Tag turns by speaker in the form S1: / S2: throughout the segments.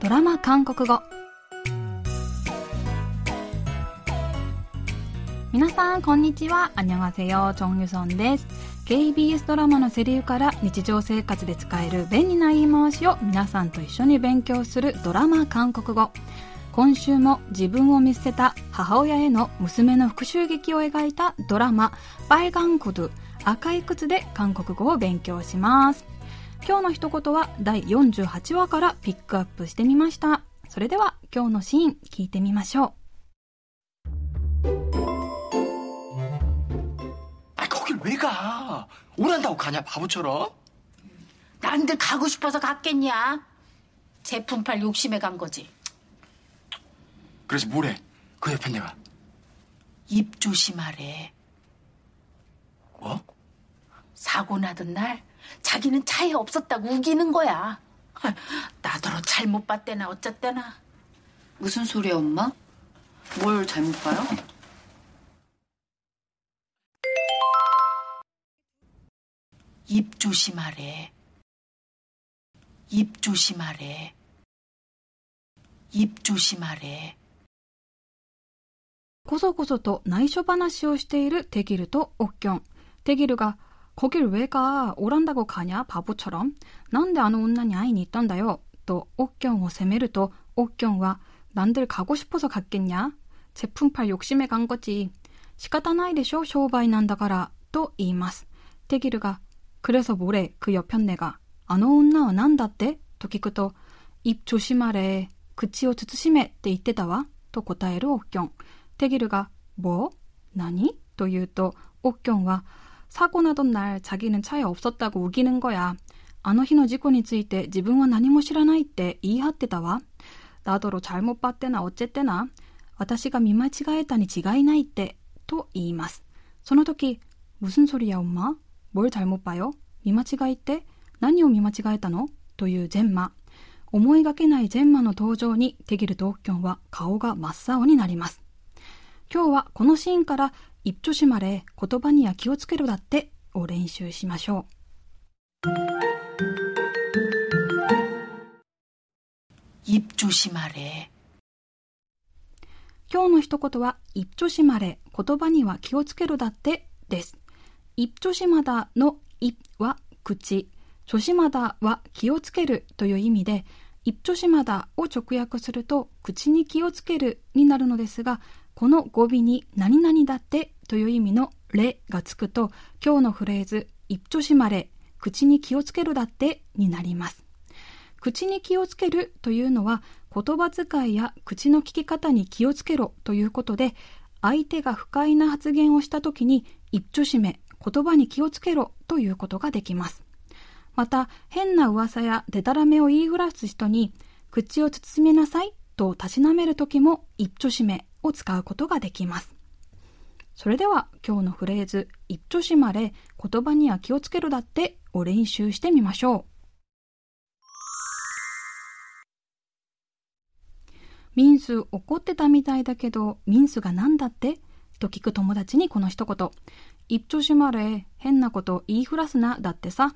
S1: ドラマ韓国語。皆さんこんにちは。アニョンハセヨチョンユソンです。KBS ドラマのセリフから日常生活で使える便利な言い回しを皆さんと一緒に勉強するドラマ韓国語。今週も自分を見捨てた母親への娘の復讐劇を描いたドラマ「バイガンコドゥ赤い靴」で韓国語を勉強します。今日の一言は第48話からピックアップしてみましたそれでは今日のシーン聞いてみましょう
S2: 아 거길 왜 가? 오란다고 가냐 바보처럼?
S3: 난들 가고 싶어서 갔겠냐? 제품 팔 욕심에 간 거지.
S2: 그래서 뭐래? 그 옆에 내가
S3: 입 조심하래.
S2: 뭐?
S3: 사고 나던 날 자기는 차에 없었다고 우기는 거야. 아, 나더러 잘못 봤대나 어쨌대나.
S4: 무슨 소리야, 엄마? 뭘 잘못 봐요?
S3: 입 조심하래. 입 조심하래. 입 조심하래.
S1: こそこそと内緒話をしているテギルとオッキョン。テギルが、 거길 왜 가? 오란다고 가냐? 바보처럼. 난데 아는 온난이 아이니 있던다요. 또 옥경 오세메르도 옥경와 난들 가고 싶어서 갔겠냐? 제품팔 욕심에 간 거지. 시가타나이데쇼 쇼바이 난다가라 또 이마스. 테기르가 그래서 모래 그 옆편내가 아노 온나와 난다떼? 또 기쿠토 입 조심하래. 그치요 주츠심에 때 이때다와 또 고타에르 옥경. 테기르가 뭐? 나니? 또 유또 옥경과 사고나던날자기는차에없었다고우기는거야。あの日の事故について自分は何も知らないって言い張ってたわ。나더러잘못봤대나어쨌대나私が見間違えたに違いないって、と言います。その時、무슨소리야엄마뭘잘못봐요見間違いって何を見間違えたのというジェンマ。思いがけないジェンマの登場にテギルとオッキョンは顔が真っ青になります。 今日はこのシーンから、입조심하래言葉には気をつけろだってを練習しましょう。
S3: 입 조심하래.
S1: 今日の一言は、입조심하래言葉には気をつけろだってです。입조심하다の입は口、조심하다は気をつけるという意味で、입조심하다を直訳すると、口に気をつけるになるのですが、 この語尾に何々だってという意味のれがつくと、今日のフレーズ、一丁しまれ、口に気をつけるだってになります。口に気をつけるというのは、言葉遣いや口の聞き方に気をつけろということで、相手が不快な発言をした時に、一丁しめ、言葉に気をつけろということができます。また、変な噂やデタラメを言いふらす人に、口を包みなさいとたしなめる時も、一丁しめ、を使うことができますそれでは今日のフレーズ一挙締まれ言葉には気をつけろだってを練習してみましょうミンス怒ってたみたいだけど、ミンスが何だって？と聞く友達にこの一言。一丁しまれ、変なこと言いふらすな、だってさ。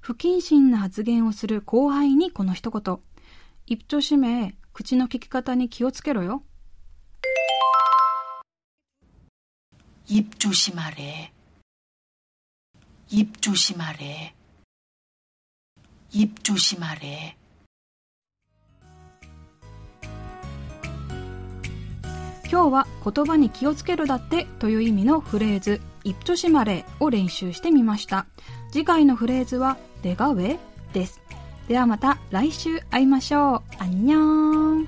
S1: 不謹慎な発言をする後輩にこの一言。一丁しめ、口の聞き方に気をつけろよ。
S3: 입 조심하래. 입 조심하래. 입 조심하래.
S1: 今日は言葉に気をつけるだってという意味のフレーズ、一丁しまれを練習してみました。次回のフレーズは、でが上です。ではまた来週会いましょう。あんにゃーん。